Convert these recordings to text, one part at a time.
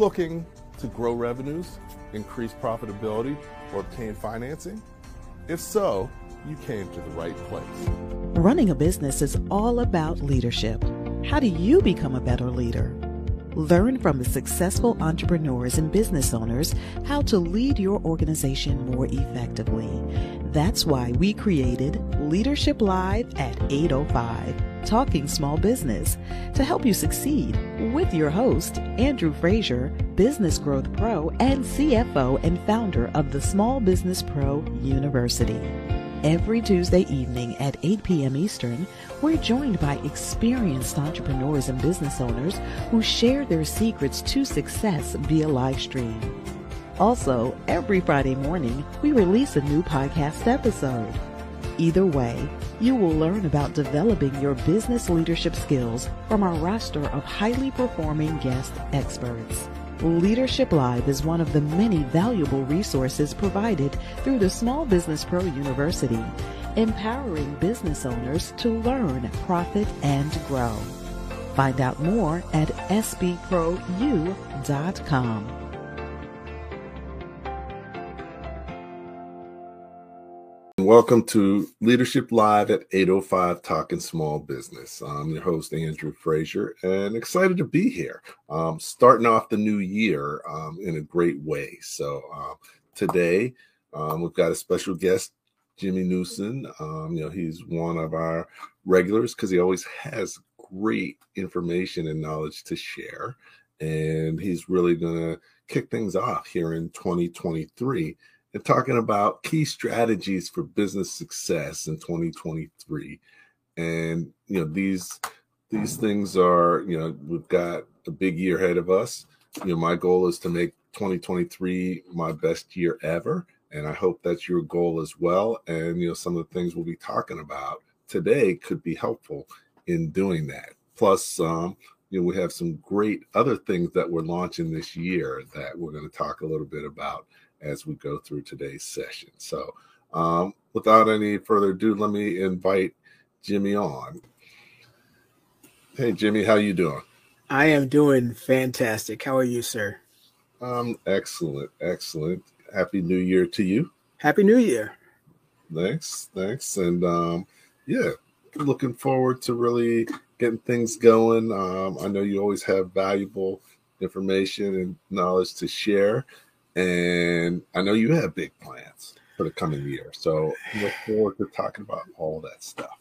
looking to grow revenues, increase profitability, or obtain financing? If so, you came to the right place. Running a business is all about leadership. How do you become a better leader? Learn from the successful entrepreneurs and business owners how to lead your organization more effectively. That's why we created Leadership Live at 805, Talking Small Business, to help you succeed with your host, Andrew Frazier, Business Growth Pro and CFO and founder of the Small Business Pro University. Every Tuesday evening at 8 p.m. Eastern, we're joined by experienced entrepreneurs and business owners who share their secrets to success via live stream. Also, every Friday morning, we release a new podcast episode. Either way, you will learn about developing your business leadership skills from our roster of highly performing guest experts. Leadership Live is one of the many valuable resources provided through the Small Business Pro University, empowering business owners to learn, profit, and grow. Find out more at sbprou.com. Welcome to Leadership Live at 805 Talking Small Business. I'm your host, Andrew Frazier, and excited to be here. Um, starting off the new year um, in a great way. So, uh, today um, we've got a special guest, Jimmy Newson. Um, you know, he's one of our regulars because he always has great information and knowledge to share. And he's really going to kick things off here in 2023 and talking about key strategies for business success in 2023. And you know, these these things are, you know, we've got a big year ahead of us. You know, my goal is to make 2023 my best year ever. And I hope that's your goal as well. And you know, some of the things we'll be talking about today could be helpful in doing that. Plus, um, you know, we have some great other things that we're launching this year that we're going to talk a little bit about as we go through today's session. So, um, without any further ado, let me invite Jimmy on. Hey, Jimmy, how you doing? I am doing fantastic. How are you, sir? Um, excellent, excellent. Happy New Year to you. Happy New Year. Thanks, thanks, and um, yeah, looking forward to really getting things going. Um, I know you always have valuable information and knowledge to share, and I know you have big plans for the coming year. So look forward to talking about all that stuff.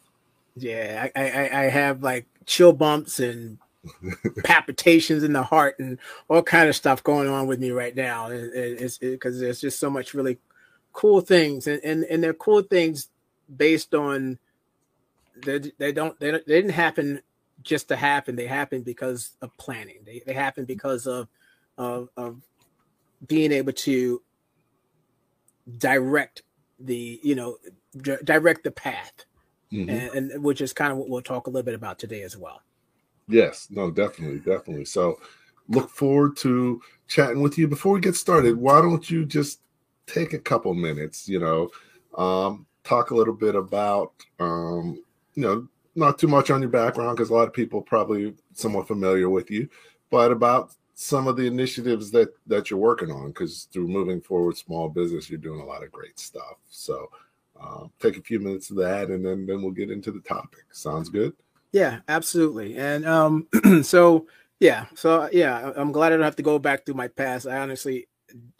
Yeah, I, I, I have like chill bumps and palpitations in the heart and all kind of stuff going on with me right now. it's because it, there's just so much really cool things, and and, and they're cool things based on they, they don't they, they didn't happen just to happen. They happened because of planning. They they happen because of of, of being able to direct the you know d- direct the path. Mm-hmm. and, and, which is kind of what we'll talk a little bit about today as well. Yes. No definitely definitely. So look forward to chatting with you. Before we get started why don't you just take a couple minutes you know um, talk a little bit about um, you know not too much on your background because a lot of people probably somewhat familiar with you but about some of the initiatives that that you're working on because through moving forward small business you're doing a lot of great stuff. So um, take a few minutes of that and then then we'll get into the topic. Sounds good? Yeah absolutely. And um so yeah so yeah i'm glad i don't have to go back through my past. I honestly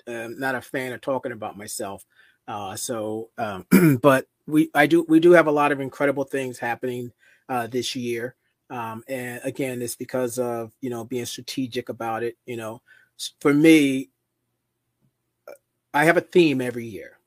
am not a fan of talking about myself. Uh so um but we i do we do have a lot of incredible things happening uh this year um, and again, it's because of you know being strategic about it. You know, for me, I have a theme every year,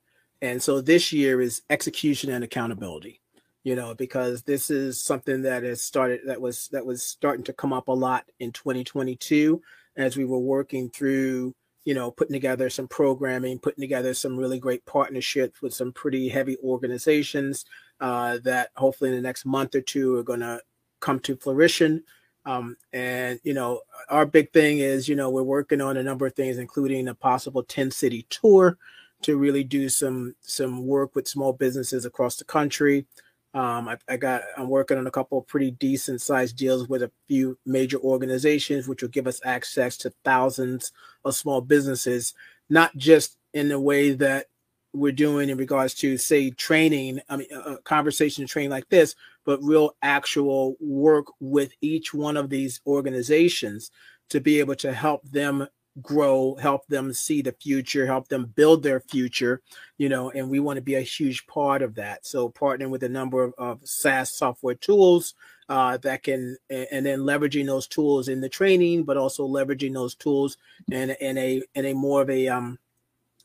and so this year is execution and accountability. You know, because this is something that has started that was that was starting to come up a lot in 2022 as we were working through you know, putting together some programming, putting together some really great partnerships with some pretty heavy organizations uh, that hopefully in the next month or two are going to come to fruition. Um, and you know, our big thing is, you know, we're working on a number of things, including a possible 10 city tour to really do some some work with small businesses across the country. Um, I, I, got I'm working on a couple pretty decent sized deals with a few major organizations, which will give us access to thousands of small businesses, not just in the way that we're doing in regards to say training i mean a conversation training like this but real actual work with each one of these organizations to be able to help them grow help them see the future help them build their future you know and we want to be a huge part of that. So partnering with a number of, of saas software tools uh, that can and then leveraging those tools in the training but also leveraging those tools in, in a in a more of a um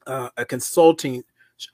uh, a consulting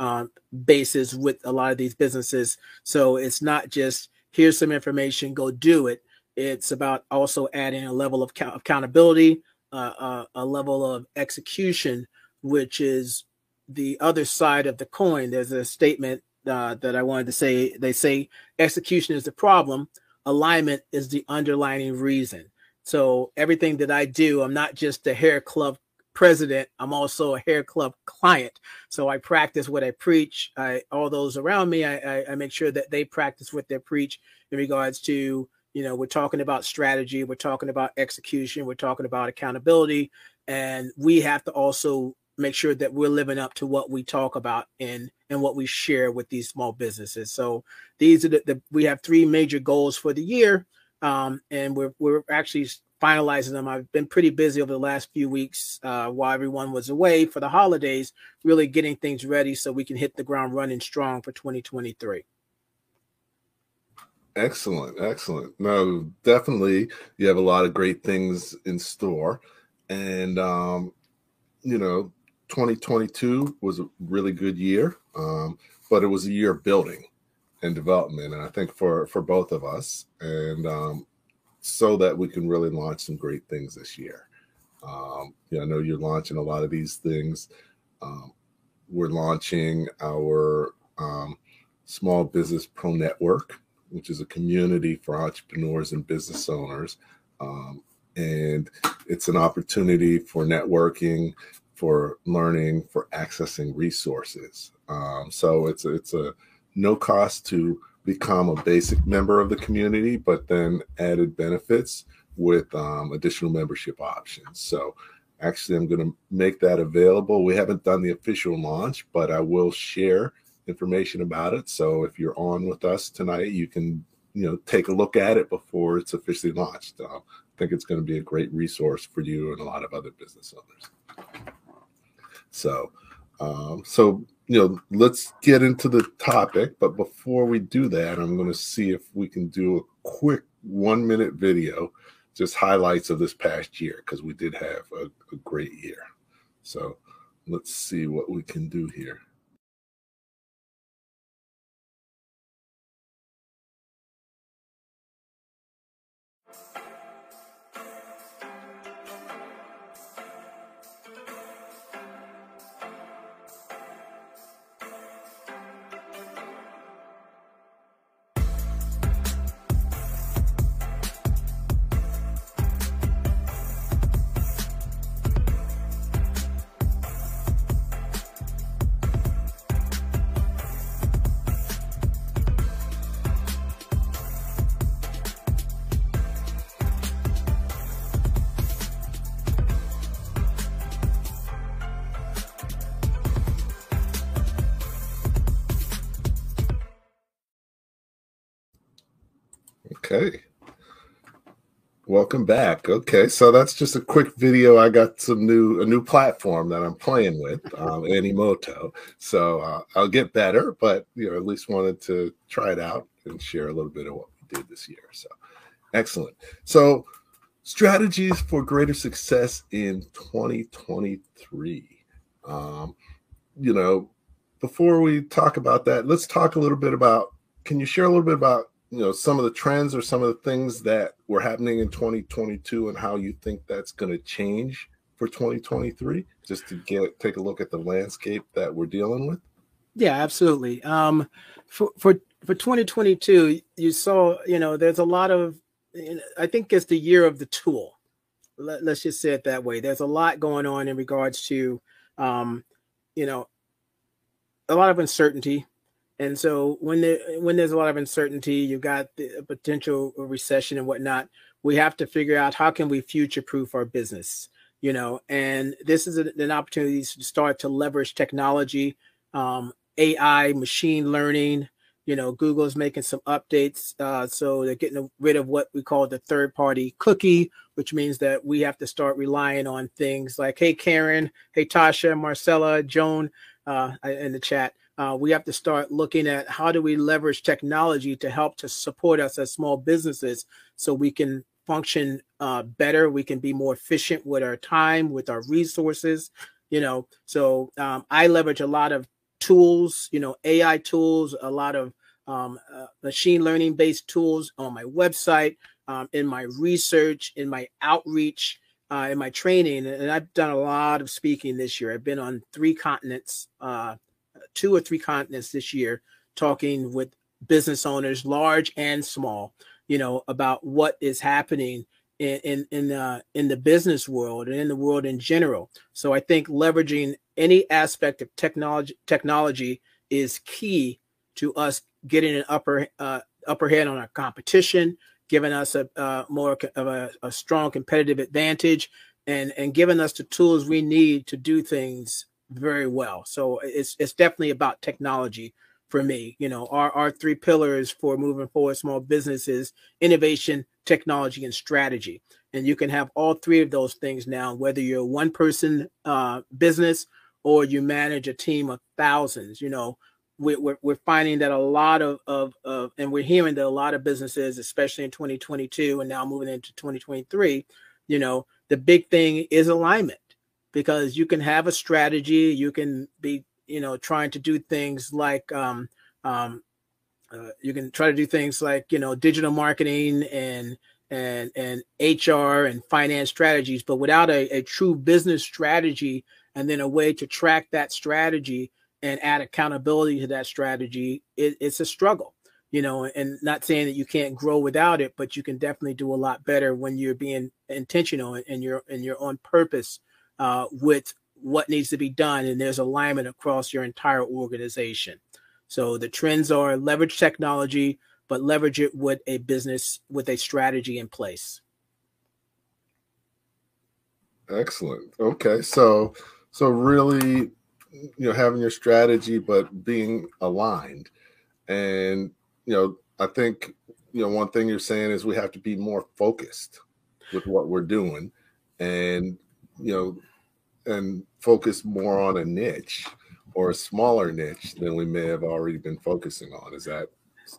uh, basis with a lot of these businesses. So it's not just here's some information, go do it. It's about also adding a level of accountability, uh, uh, a level of execution, which is the other side of the coin. There's a statement uh, that I wanted to say. They say execution is the problem, alignment is the underlining reason. So everything that I do, I'm not just a hair club president, I'm also a hair club client. So I practice what I preach. I all those around me, I, I, I make sure that they practice what they preach in regards to, you know, we're talking about strategy, we're talking about execution, we're talking about accountability, and we have to also make sure that we're living up to what we talk about and and what we share with these small businesses. So these are the, the we have three major goals for the year. Um, and we're we're actually finalizing them. I've been pretty busy over the last few weeks uh, while everyone was away for the holidays, really getting things ready so we can hit the ground running strong for 2023. Excellent, excellent. No, definitely, you have a lot of great things in store, and um, you know, 2022 was a really good year, um, but it was a year of building and development, and I think for for both of us, and um, so that we can really launch some great things this year. Um, you know, I know you're launching a lot of these things. Um, we're launching our um, Small Business Pro Network, which is a community for entrepreneurs and business owners. Um, and it's an opportunity for networking, for learning, for accessing resources. Um, so it's it's a no cost to become a basic member of the community, but then added benefits with um, additional membership options. So actually, I'm going to make that available. We haven't done the official launch, but I will share information about it. So if you're on with us tonight, you can you know take a look at it before it's officially launched. Uh, I think it's going to be a great resource for you and a lot of other business owners. So, um, so you know, let's get into the topic. But before we do that, I'm going to see if we can do a quick one minute video, just highlights of this past year, because we did have a, a great year. So let's see what we can do here. Okay. Welcome back. Okay, so that's just a quick video. I got some new a new platform that I'm playing with, um, Animoto. So uh, I'll get better, but you know, at least wanted to try it out and share a little bit of what we did this year. So excellent. So strategies for greater success in 2023. Um, you know, before we talk about that, let's talk a little bit about. Can you share a little bit about you know some of the trends or some of the things that were happening in 2022 and how you think that's going to change for 2023 just to get take a look at the landscape that we're dealing with? Yeah absolutely. Um for for for 2022 you saw you know there's a lot of i think it's the year of the tool. Let, us just say it that way. There's a lot going on in regards to um you know a lot of uncertainty And so when there, when there's a lot of uncertainty, you've got the potential recession and whatnot. We have to figure out how can we future proof our business, you know. And this is an opportunity to start to leverage technology, um, AI, machine learning. You know, Google's making some updates, uh, so they're getting rid of what we call the third-party cookie, which means that we have to start relying on things like, "Hey, Karen," "Hey, Tasha," Marcella, Joan, uh, in the chat uh, we have to start looking at how do we leverage technology to help to support us as small businesses so we can function uh, better we can be more efficient with our time with our resources you know? So um, i leverage a lot of tools you know ai tools a lot of um, uh, machine learning based tools on my website um, in my research in my outreach uh, in my training and i've done a lot of speaking this year. I've been on three continents uh, two or three continents this year talking with business owners, large and small, you know, about what is happening in in in, uh, in the business world and in the world in general. So I think leveraging any aspect of technology technology is key to us getting an upper uh, upper hand on our competition, giving us a uh, more of a, a strong competitive advantage, and and giving us the tools we need to do things very well. So it's it's definitely about technology for me. You know, our our three pillars for moving forward small businesses: innovation, technology, and strategy. And you can have all three of those things now, whether you're a one person uh, business or you manage a team of thousands. You know, we're, we're, we're finding that a lot of, of, of, and we're hearing that a lot of businesses, especially in 2022 and now moving into 2023, you know, the big thing is alignment because you can have a strategy you can be you know trying to do things like um, um, uh, you can try to do things like you know digital marketing and and and hr and finance strategies but without a, a true business strategy and then a way to track that strategy and add accountability to that strategy it, it's a struggle you know and not saying that you can't grow without it but you can definitely do a lot better when you're being intentional and you're and you're on purpose uh, with what needs to be done, and there's alignment across your entire organization. So the trends are leverage technology, but leverage it with a business with a strategy in place. Excellent. Okay, so so really, you know, having your strategy, but being aligned, and you know, I think you know one thing you're saying is we have to be more focused with what we're doing, and you know, and focus more on a niche or a smaller niche than we may have already been focusing on. Is that?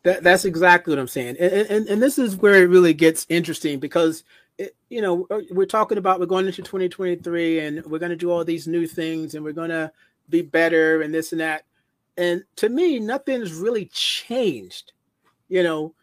that that's exactly what I'm saying. And, and, and this is where it really gets interesting because, it, you know, uh, we're talking about we're going into 2023 and we're going to do all these new things and we're going to be better and this and that. And to me, nothing's really changed, you know.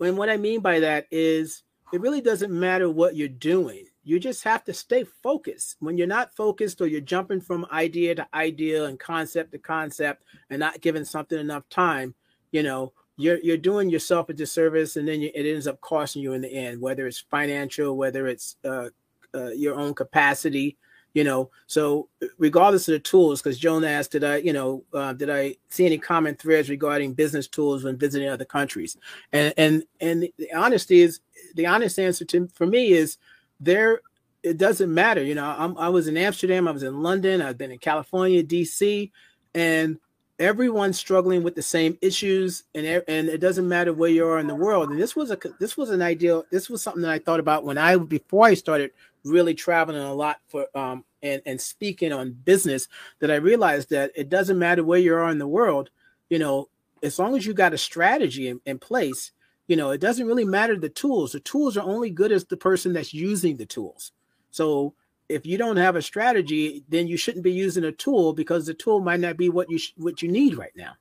And what I mean by that is it really doesn't matter what you're doing you just have to stay focused. When you're not focused or you're jumping from idea to idea and concept to concept and not giving something enough time, you know, you're you're doing yourself a disservice, and then you, it ends up costing you in the end, whether it's financial, whether it's uh, uh, your own capacity, you know. So regardless of the tools, because Joan asked, did I, you know, uh, did I see any common threads regarding business tools when visiting other countries? And and and the honesty is the honest answer to for me is there it doesn't matter. You know, I'm, I was in Amsterdam, I was in London, I've been in California, DC, and everyone's struggling with the same issues, and and it doesn't matter where you are in the world. And this was a this was an ideal. This was something that I thought about when I before I started really traveling a lot for um and and speaking on business. That I realized that it doesn't matter where you are in the world. You know, as long as you got a strategy in, in place you know it doesn't really matter the tools. The tools are only good as the person that's using the tools. So if you don't have a strategy then you shouldn't be using a tool because the tool might not be what you sh- what you need right now.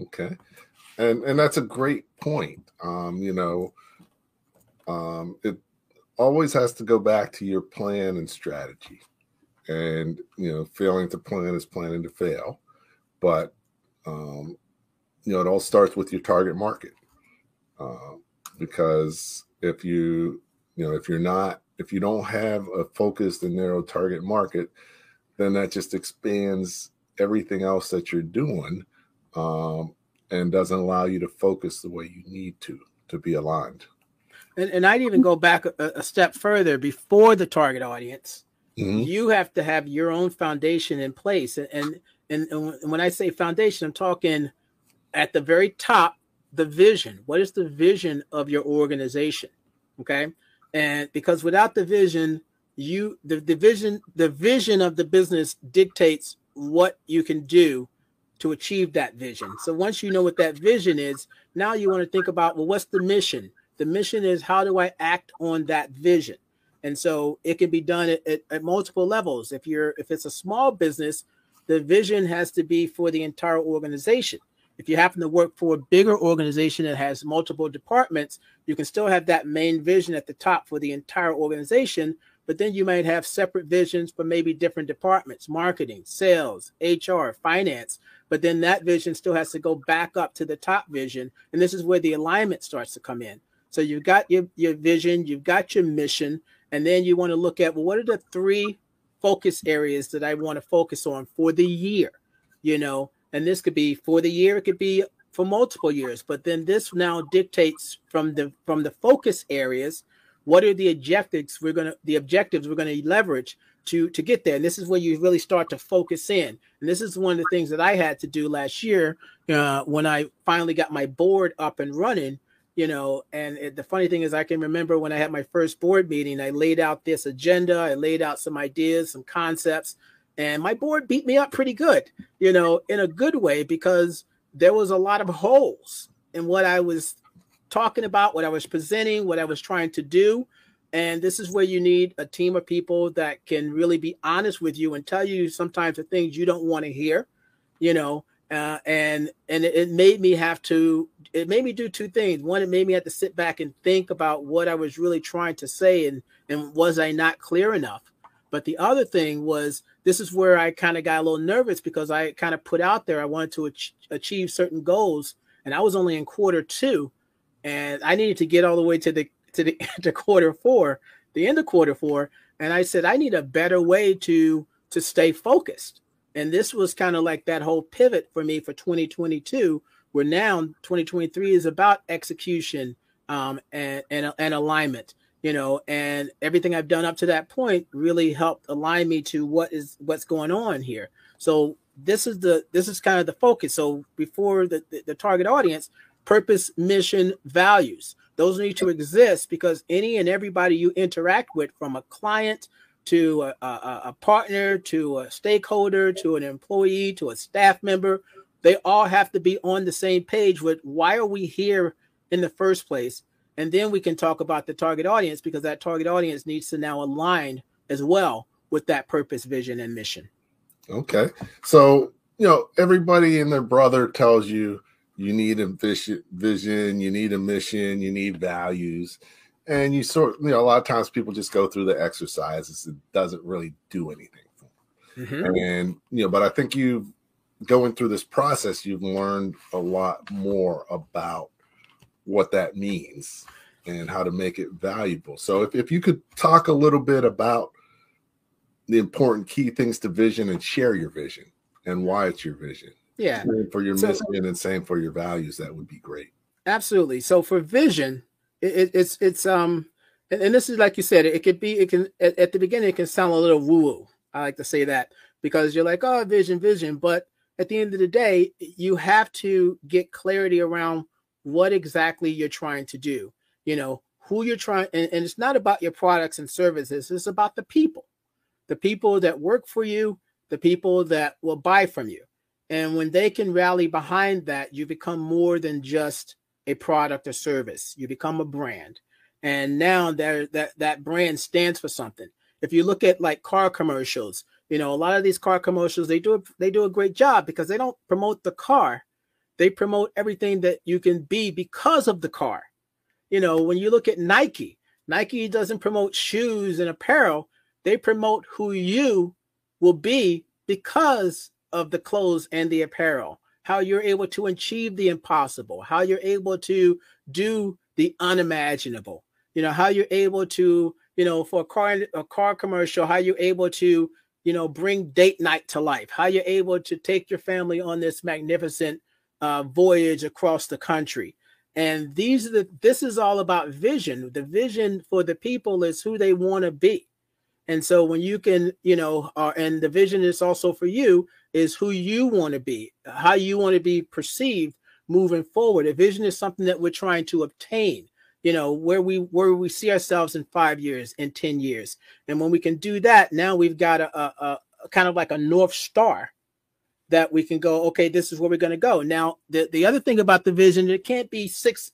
Okay. And and that's a great point. Um you know um it always has to go back to your plan and strategy. And you know failing to plan is planning to fail. But um you know it all starts with your target market uh, because if you you know if you're not if you don't have a focused and narrow target market then that just expands everything else that you're doing um, and doesn't allow you to focus the way you need to to be aligned. And, and I'd even go back a, a step further before the target audience. Mm-hmm. You have to have your own foundation in place. And, and and, and when I say foundation, I'm talking at the very top, the vision. What is the vision of your organization? Okay. And because without the vision, you the, the vision, the vision of the business dictates what you can do to achieve that vision. So once you know what that vision is, now you want to think about well, what's the mission? The mission is how do I act on that vision? And so it can be done at, at, at multiple levels. If you're if it's a small business, the vision has to be for the entire organization. If you happen to work for a bigger organization that has multiple departments, you can still have that main vision at the top for the entire organization, but then you might have separate visions for maybe different departments marketing, sales, HR, finance. But then that vision still has to go back up to the top vision. And this is where the alignment starts to come in. So you've got your, your vision, you've got your mission, and then you want to look at well, what are the three focus areas that I want to focus on for the year, you know, and this could be for the year, it could be for multiple years, but then this now dictates from the from the focus areas what are the objectives we're going to the objectives we're to leverage to to get there. And this is where you really start to focus in. And this is one of the things that i had to do last year uh, when i finally got my board up and running you know and it, the funny thing is i can remember when i had my first board meeting i laid out this agenda i laid out some ideas some concepts and my board beat me up pretty good you know in a good way because there was a lot of holes in what i was talking about what i was presenting what i was trying to do. And this is where you need a team of people that can really be honest with you and tell you sometimes the things you don't want to hear you know uh, and and it, made me have to it made me do two things. One it made me have to sit back and think about what i was really trying to say and and was i not clear enough? But the other thing was this is where i kind of got a little nervous because i kind of put out there i wanted to ach- achieve certain goals and i was only in quarter two and i needed to get all the way to the to the to quarter four the end of quarter four and i said i need a better way to to stay focused. And this was kind of like that whole pivot for me for 2022, where now 2023 is about execution um, and, and, and alignment, you know, and everything I've done up to that point really helped align me to what is what's going on here. So this is the this is kind of the focus. So before the, the, the target audience, purpose, mission, values. Those need to exist because any and everybody you interact with, from a client to a, a, a, partner, to a stakeholder, to an employee, to a staff member. They all have to be on the same page with why are we here in the first place? And then we can talk about the target audience because that target audience needs to now align as well with that purpose, vision, and mission. Okay. So, you know, everybody and their brother tells you you need a vision, you need a mission, you need values and you sort you know a lot of times people just go through the exercises it doesn't really do anything mm-hmm. and you know but i think you going through this process you've learned a lot more about what that means and how to make it valuable. So if, if you could talk a little bit about the important key things to vision and share your vision and why it's your vision. Yeah. Same for your so, mission and same for your values that would be great. Absolutely. So for vision it, it's it's um and, and, this is like you said it, it could be it can at, at, the beginning it can sound a little woo woo i like to say that because you're like oh vision vision. But at the end of the day you have to get clarity around what exactly you're trying to do you know who you're trying and, and it's not about your products and services it's about the people the people that work for you the people that will buy from you and when they can rally behind that you become more than just a product or service. You become a brand. And now that that brand stands for something. If you look at like car commercials, you know, a lot of these car commercials they do a, they do a great job because they don't promote the car. They promote everything that you can be because of the car. You know, when you look at Nike, Nike doesn't promote shoes and apparel. They promote who you will be because of the clothes and the apparel how you're able to achieve the impossible, how you're able to do the unimaginable. You know, how you're able to, you know, for a car a car commercial, how you're able to, you know, bring date night to life, how you're able to take your family on this magnificent uh, voyage across the country. And these are the this is all about vision. The vision for the people is who they want to be. And so when you can, you know, uh, and the vision is also for you is who you want to be, how you want to be perceived moving forward. A vision is something that we're trying to obtain, you know, where we where we see ourselves in five years, in 10 years. And when we can do that, now we've got a, a, a kind of like a North Star that we can go, okay, this is where we're going to go. Now, the, the other thing about the vision, it can't be six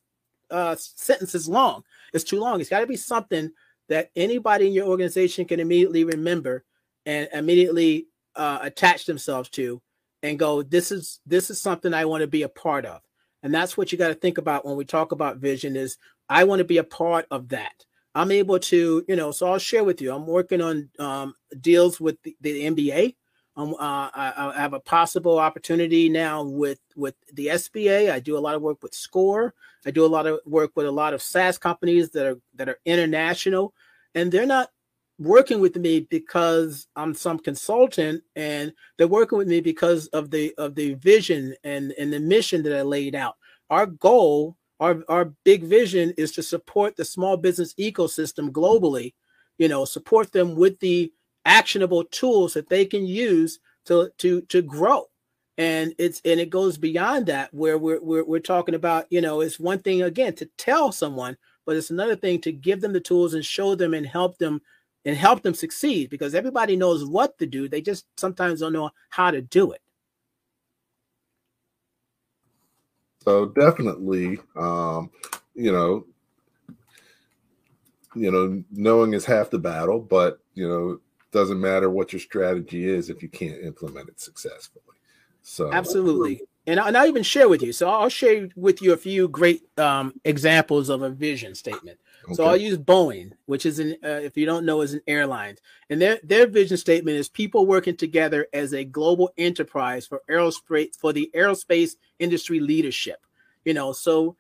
uh, sentences long. It's too long. It's got to be something that anybody in your organization can immediately remember and immediately uh, attach themselves to and go, this is this is something I want to be a part of. And that's what you got to think about when we talk about vision is I want to be a part of that. I'm able to, you know, so I'll share with you. I'm working on um, deals with the, the NBA um, uh, I, I, have a possible opportunity now with with the SBA. I do a lot of work with Score. I do a lot of work with a lot of SaaS companies that are that are international, and they're not working with me because I'm some consultant, and they're working with me because of the of the vision and and the mission that I laid out. Our goal, our our big vision, is to support the small business ecosystem globally. You know, support them with the actionable tools that they can use to to to grow. And it's and it goes beyond that where we're, we're we're talking about you know it's one thing again to tell someone but it's another thing to give them the tools and show them and help them and help them succeed because everybody knows what to do. They just sometimes don't know how to do it. So definitely um you know you know knowing is half the battle but you know doesn't matter what your strategy is if you can't implement it successfully. So absolutely. And, I, and I'll even share with you. So I'll share with you a few great um, examples of a vision statement. Okay. So I'll use Boeing, which is an, uh, if you don't know, is an airline, and their their vision statement is people working together as a global enterprise for aerospace for the aerospace industry leadership. You know, so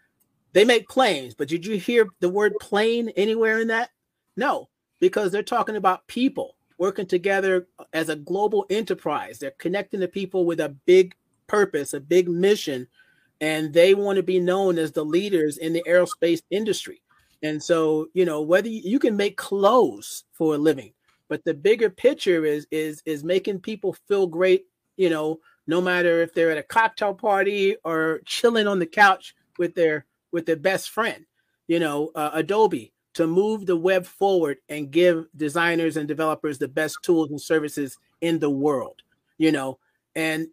they make planes, but did you hear the word plane anywhere in that? No, because they're talking about people working together as a global enterprise. They're connecting the people with a big purpose, a big mission, and they want to be known as the leaders in the aerospace industry. And so, you know, whether you, you can make clothes for a living, but the bigger picture is is is making people feel great, you know, no matter if they're at a cocktail party or chilling on the couch with their with their best friend. You know, uh, Adobe to move the web forward and give designers and developers the best tools and services in the world you know? And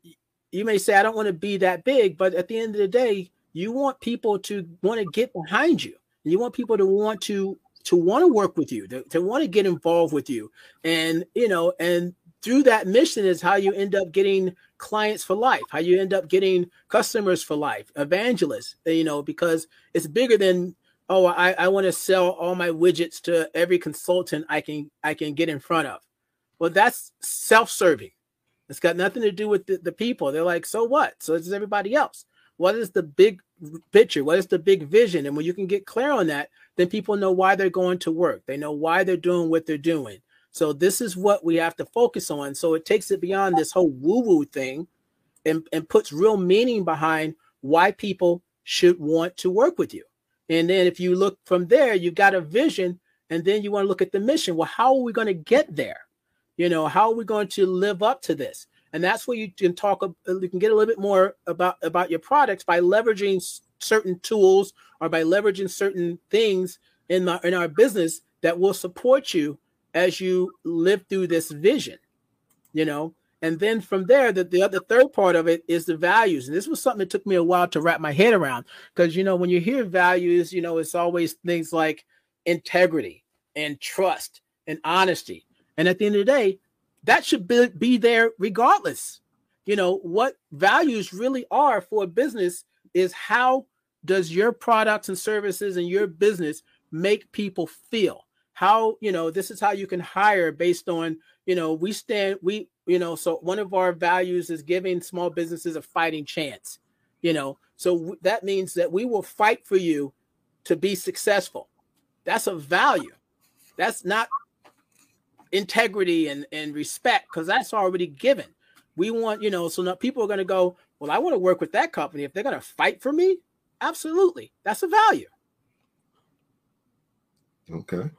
you may say i don't want to be that big but at the end of the day you want people to want to get behind you. You want people to want to to want to work with you to, to want to get involved with you. And you know and through that mission is how you end up getting clients for life how you end up getting customers for life evangelists you know because it's bigger than oh i, I want to sell all my widgets to every consultant i can i can get in front of. Well that's self-serving. It's got nothing to do with the, the people. They're like so what? So it's everybody else. What is the big picture? What is the big vision? And when you can get clear on that then people know why they're going to work. They know why they're doing what they're doing. So this is what we have to focus on. So it takes it beyond this whole woo-woo thing and, and puts real meaning behind why people should want to work with you and then if you look from there, you've got a vision, and then you want to look at the mission. Well, how are we going to get there? You know, how are we going to live up to this? And that's where you can talk. Uh, you can get a little bit more about about your products by leveraging certain tools or by leveraging certain things in my in our business that will support you as you live through this vision. You know, and then from there, the, the other third part of it is the values. And this was something that took me a while to wrap my head around. Because, you know, when you hear values, you know, it's always things like integrity and trust and honesty. And at the end of the day, that should be, be there regardless. You know, what values really are for a business is how does your products and services and your business make people feel? How, you know, this is how you can hire based on, you know, we stand, we, you know so one of our values is giving small businesses a fighting chance you know so w- that means that we will fight for you to be successful that's a value that's not integrity and, and respect because that's already given we want you know so now people are going to go well, I want to work with that company. If they're going to fight for me, absolutely. That's a value. Okay.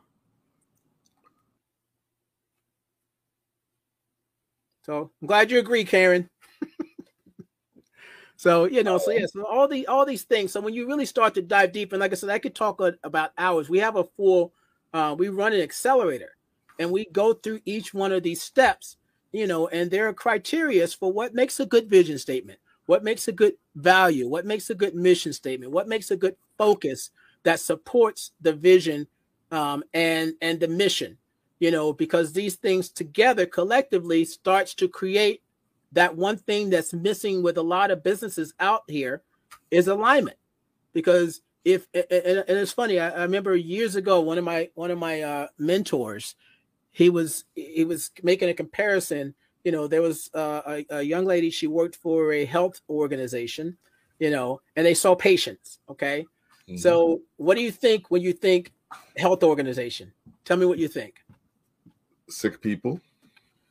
So I'm glad you agree, Karen. so you know, so yeah, so all the all these things. So when you really start to dive deep, and like I said, I could talk about hours. We have a full, uh, we run an accelerator, and we go through each one of these steps. You know, and there are criteria for what makes a good vision statement, what makes a good value, what makes a good mission statement, what makes a good focus that supports the vision um, and and the mission you know, because these things together collectively starts to create that one thing that's missing with a lot of businesses out here is alignment. Because if and, it's funny, I, I, remember years ago one of my one of my uh, mentors, he was he was making a comparison. You know, there was uh, a, a young lady she worked for a health organization, you know, and they saw patients. Okay, mm-hmm. so what do you think when you think health organization? Tell me what you think sick people.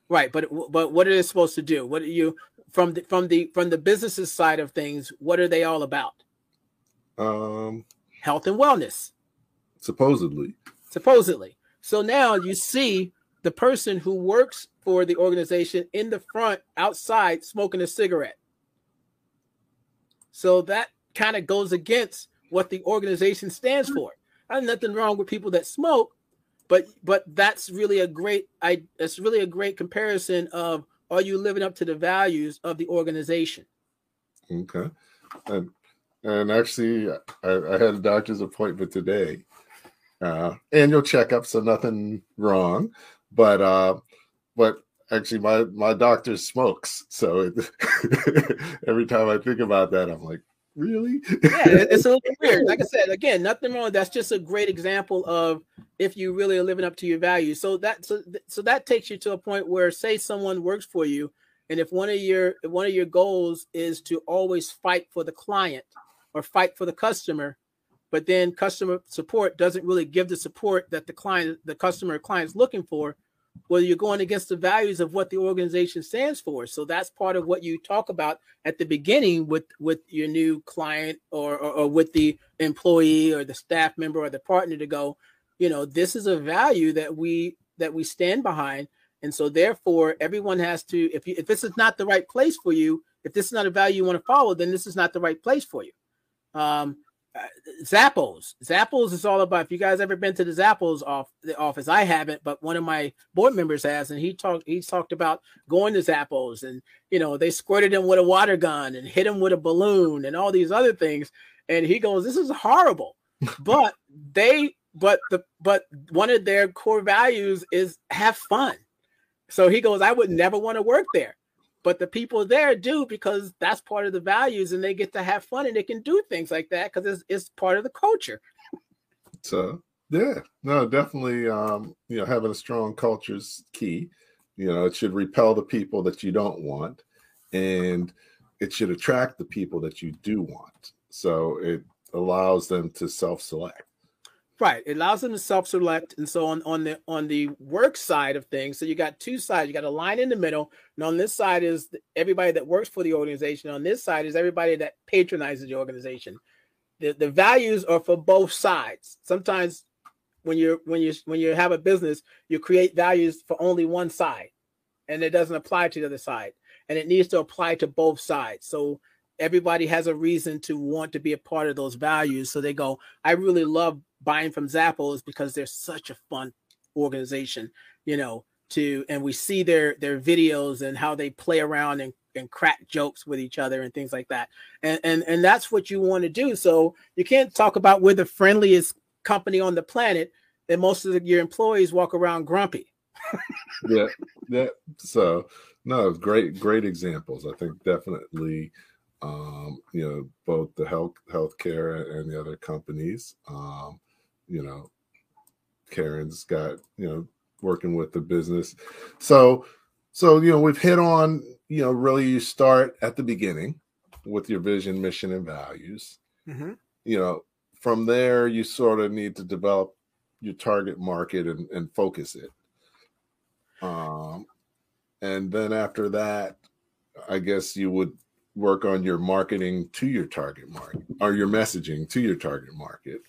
Right, but but what are they supposed to do? What are you from the from the from the businesses side of things? What are they all about? Um, health and wellness. Supposedly. Supposedly. So now you see the person who works for the organization in the front outside smoking a cigarette. So that kind of goes against what the organization stands for. There's nothing wrong with people that smoke, but but that's really a great I that's really a great comparison of are you living up to the values of the organization? Okay. And and actually I, I had a doctor's appointment today. Uh annual checkup, so nothing wrong. But uh but actually my my doctor smokes. So it, every time I think about that, I'm like, really? yeah, it's a little weird. Like I said, again, nothing wrong. That's just a great example of if you really are living up to your values. So that so, so that takes you to a point where, say, someone works for you, and if one of your one of your goals is to always fight for the client or fight for the customer, but then customer support doesn't really give the support that the client, the customer, client is looking for, well you're going against the values of what the organization stands for. So that's part of what you talk about at the beginning with with your new client or, or, or with the employee or the staff member or the partner to go you know this is a value that we that we stand behind. And so therefore everyone has to if you if this is not the right place for you if this is not a value you want to follow then this is not the right place for you. Um uh, Zappos. Zappos is all about. If you guys ever been to the Zappos off the office, I haven't, but one of my board members has, and he talked. He's talked about going to Zappos, and you know they squirted him with a water gun and hit him with a balloon and all these other things. And he goes, "This is horrible," but they, but the, but one of their core values is have fun. So he goes, "I would never want to work there." But the people there do because that's part of the values and they get to have fun and they can do things like that because it's, it's part of the culture. So yeah no definitely um you know having a strong culture is key. You know it should repel the people that you don't want and it should attract the people that you do want. So it allows them to self-select Right. It allows them to self-select. And so on, on the on the work side of things, so you got two sides. You got a line in the middle. And on this side is everybody that works for the organization. On this side is everybody that patronizes the organization. The, the values are for both sides. Sometimes when you're when you when you have a business, you create values for only one side, and it doesn't apply to the other side. And it needs to apply to both sides. So everybody has a reason to want to be a part of those values. So they go, I really love buying from Zappos because they're such a fun organization, you know, to and we see their their videos and how they play around and, and crack jokes with each other and things like that. And and and that's what you want to do. So you can't talk about we're the friendliest company on the planet and most of the, your employees walk around grumpy. yeah, yeah. So no, great, great examples. I think definitely um, you know, both the health healthcare and the other companies. Um, you know, Karen's got, you know, working with the business. So, so, you know, we've hit on, you know, really you start at the beginning with your vision, mission, and values. Mm-hmm. You know, from there, you sort of need to develop your target market and, and focus it. Um, and then after that, I guess you would work on your marketing to your target market or your messaging to your target market.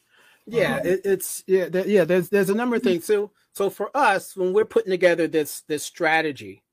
Yeah, um, it, it's yeah, th- yeah. There's there's a number of things. So so for us, when we're putting together this this strategy,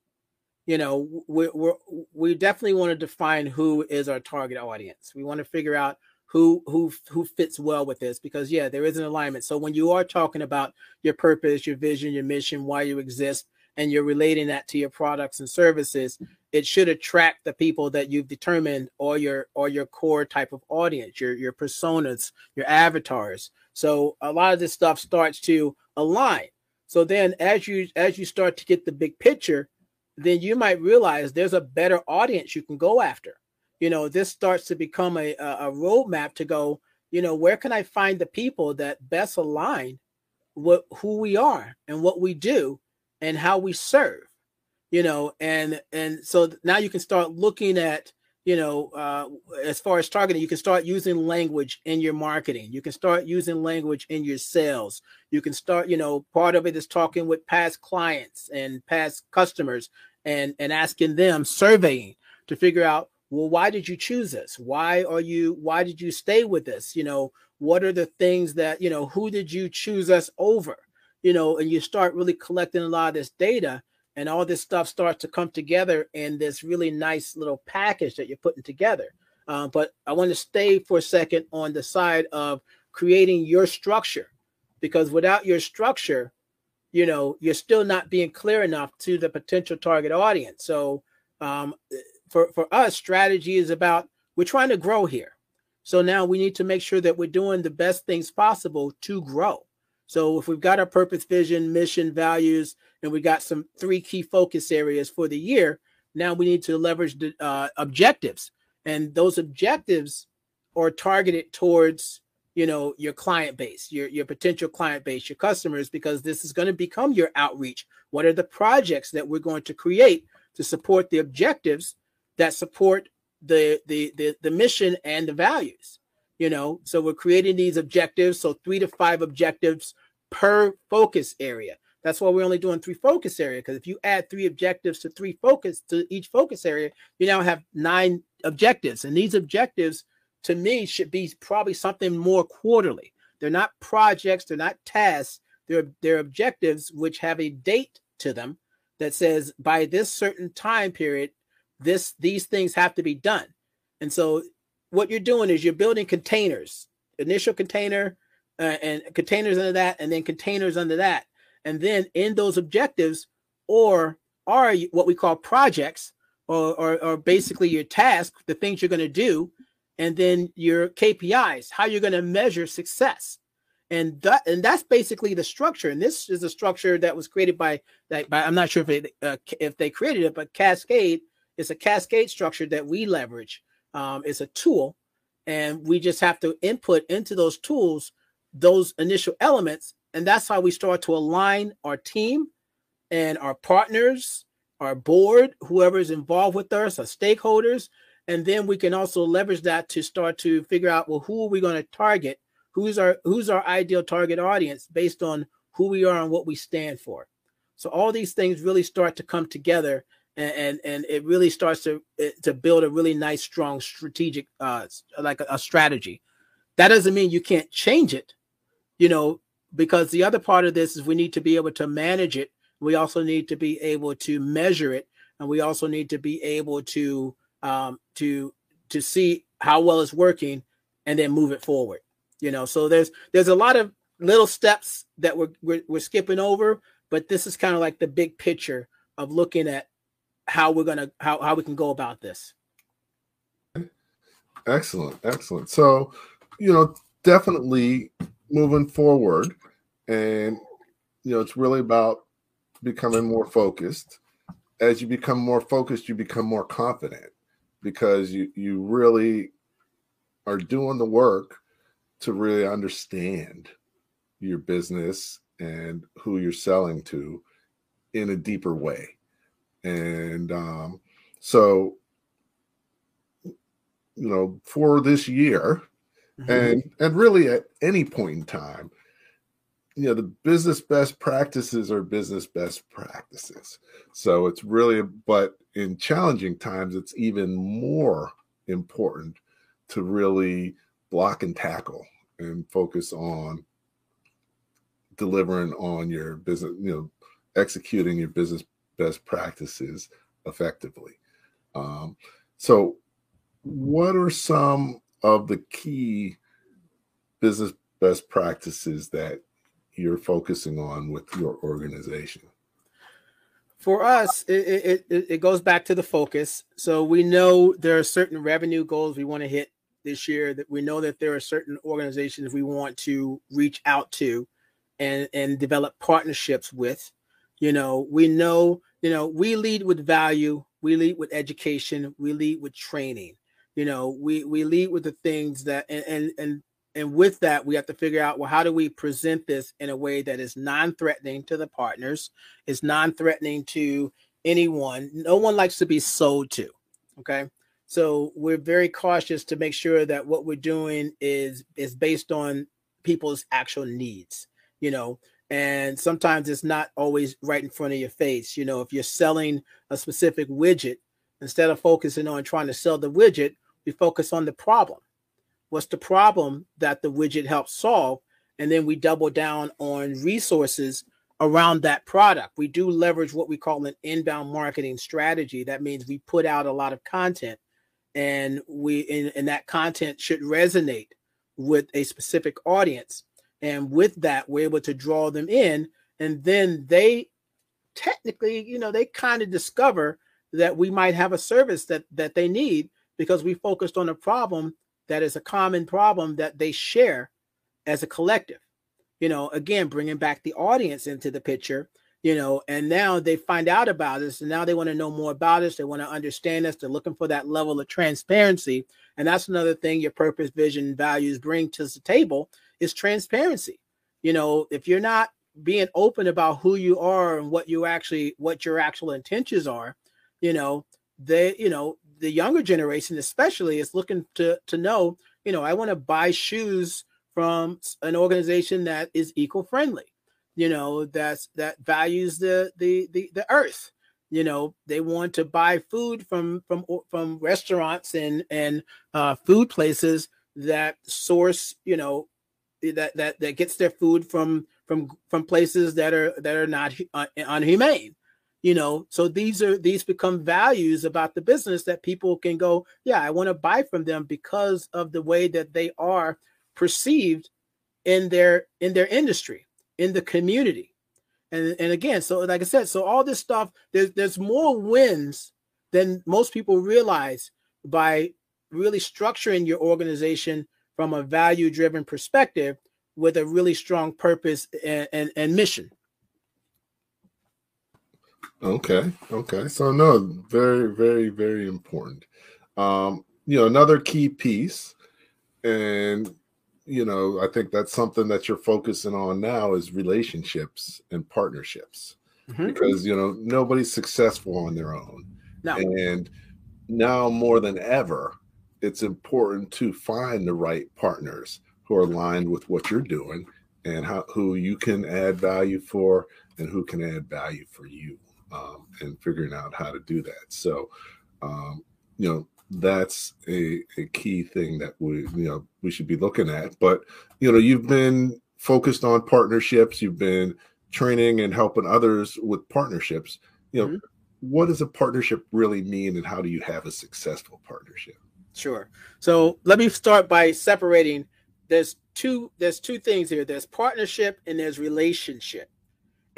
you know, we we we definitely want to define who is our target audience. We want to figure out who who who fits well with this because yeah, there is an alignment. So when you are talking about your purpose, your vision, your mission, why you exist, and you're relating that to your products and services, it should attract the people that you've determined or your or your core type of audience your your personas your avatars so a lot of this stuff starts to align. So then as you as you start to get the big picture then you might realize there's a better audience you can go after. You know this starts to become a a roadmap to go you know where can i find the people that best align with who we are and what we do and how we serve you know and and so now you can start looking at you know uh, as far as targeting you can start using language in your marketing. You can start using language in your sales. You can start you know part of it is talking with past clients and past customers and and asking them surveying to figure out well why did you choose us why are you why did you stay with us you know what are the things that you know who did you choose us over? You know and you start really collecting a lot of this data and all this stuff starts to come together in this really nice little package that you're putting together. Uh, but I want to stay for a second on the side of creating your structure, because without your structure, you know, you're still not being clear enough to the potential target audience. So, um, for for us, strategy is about we're trying to grow here. So now we need to make sure that we're doing the best things possible to grow. So if we've got our purpose, vision, mission, values, and we got some three key focus areas for the year, now we need to leverage the uh, objectives, and those objectives are targeted towards you know your client base, your your potential client base, your customers, because this is going to become your outreach. What are the projects that we're going to create to support the objectives that support the the the, the mission and the values? you know so we're creating these objectives so three to five objectives per focus area that's why we're only doing three focus area because if you add three objectives to three focus to each focus area you now have nine objectives. And these objectives to me should be probably something more quarterly. They're not projects they're not tasks. They're they're objectives which have a date to them that says by this certain time period this these things have to be done. And so what you're doing is you're building containers, initial container uh, and containers under that, and then containers under that. And then in those objectives, or are what we call projects, or, or, or basically your task, the things you're going to do, and then your KPIs, how you're going to measure success. And that and that's basically the structure. And this is a structure that was created by, like, by I'm not sure if it, uh, if they created it, but Cascade is a Cascade structure that we leverage um, is a tool, and we just have to input into those tools those initial elements, and that's how we start to align our team and our partners, our board, whoever is involved with us, our stakeholders, and then we can also leverage that to start to figure out well who are we going to target, who's our who's our ideal target audience based on who we are and what we stand for. So all these things really start to come together and and, and it really starts to to build a really nice, strong strategic, uh, like a, a strategy. That doesn't mean you can't change it, you know, because the other part of this is we need to be able to manage it. We also need to be able to measure it, and we also need to be able to um, to to see how well it's working, and then move it forward. You know, so there's there's a lot of little steps that we're we're, we're skipping over, but this is kind of like the big picture of looking at how we're gonna how, how we can go about this excellent excellent so you know definitely moving forward. And you know it's really about becoming more focused. As you become more focused you become more confident because you you really are doing the work to really understand your business and who you're selling to in a deeper way. And um, so you know for this year mm-hmm. and and really at any point in time you know the business best practices are business best practices so it's really but in challenging times it's even more important to really block and tackle and focus on delivering on your business, you know, executing your business best practices effectively. Um, so, what are some of the key business best practices that you're focusing on with your organization? For us, it, it, it goes back to the focus. So we know there are certain revenue goals we want to hit this year. That we know that there are certain organizations we want to reach out to, and and develop partnerships with. You know, we know. You know, we lead with value. We lead with education. We lead with training. You know, we we lead with the things that and and, and with that, we have to figure out well, how do we present this in a way that is non-threatening to the partners, is non-threatening to anyone. No one likes to be sold to. Okay. So we're very cautious to make sure that what we're doing is is based on people's actual needs, you know. And sometimes it's not always right in front of your face. You know, if you're selling a specific widget, instead of focusing on trying to sell the widget, we focus on the problem. What's the problem that the widget helps solve? And then we double down on resources around that product. We do leverage what we call an inbound marketing strategy. That means we put out a lot of content and we and, and that content should resonate with a specific audience. And with that we're able to draw them in and then they technically you know they kind of discover that we might have a service that that they need because we focused on a problem that is a common problem that they share as a collective. You know, again, bringing back the audience into the picture, you know, and now they find out about us and now they want to know more about us. They want to understand us. They're looking for that level of transparency. And that's another thing your purpose, vision, values bring to the table is transparency. You know, if you're not being open about who you are and what you actually, what your actual intentions are, you know, they, you know, the younger generation especially is looking to to know you know i want to buy shoes from an organization that is eco-friendly you know that's that values the the the, the earth. You know they want to buy food from from from restaurants and and uh, food places that source you know that that that gets their food from from from places that are that are not uh, unhumane you know so these are these become values about the business that people can go yeah i want to buy from them because of the way that they are perceived in their in their industry in the community. And and again so like i said so all this stuff there's there's more wins than most people realize by really structuring your organization from a value driven perspective with a really strong purpose and, and, and mission Okay. Okay. So no, very, very, very important. Um, you know, another key piece, and you know, I think that's something that you're focusing on now is relationships and partnerships. Mm-hmm. Because you know, nobody's successful on their own. No. And now more than ever, it's important to find the right partners who are aligned with what you're doing and how who you can add value for and who can add value for you um, and figuring out how to do that. So, um, you know, that's a, a key thing that we, you know, we should be looking at. But, you know, you've been focused on partnerships, you've been training and helping others with partnerships. You know, mm-hmm. what does a partnership really mean and how do you have a successful partnership? Sure. So let me start by separating there's two there's two things here. There's partnership and there's relationship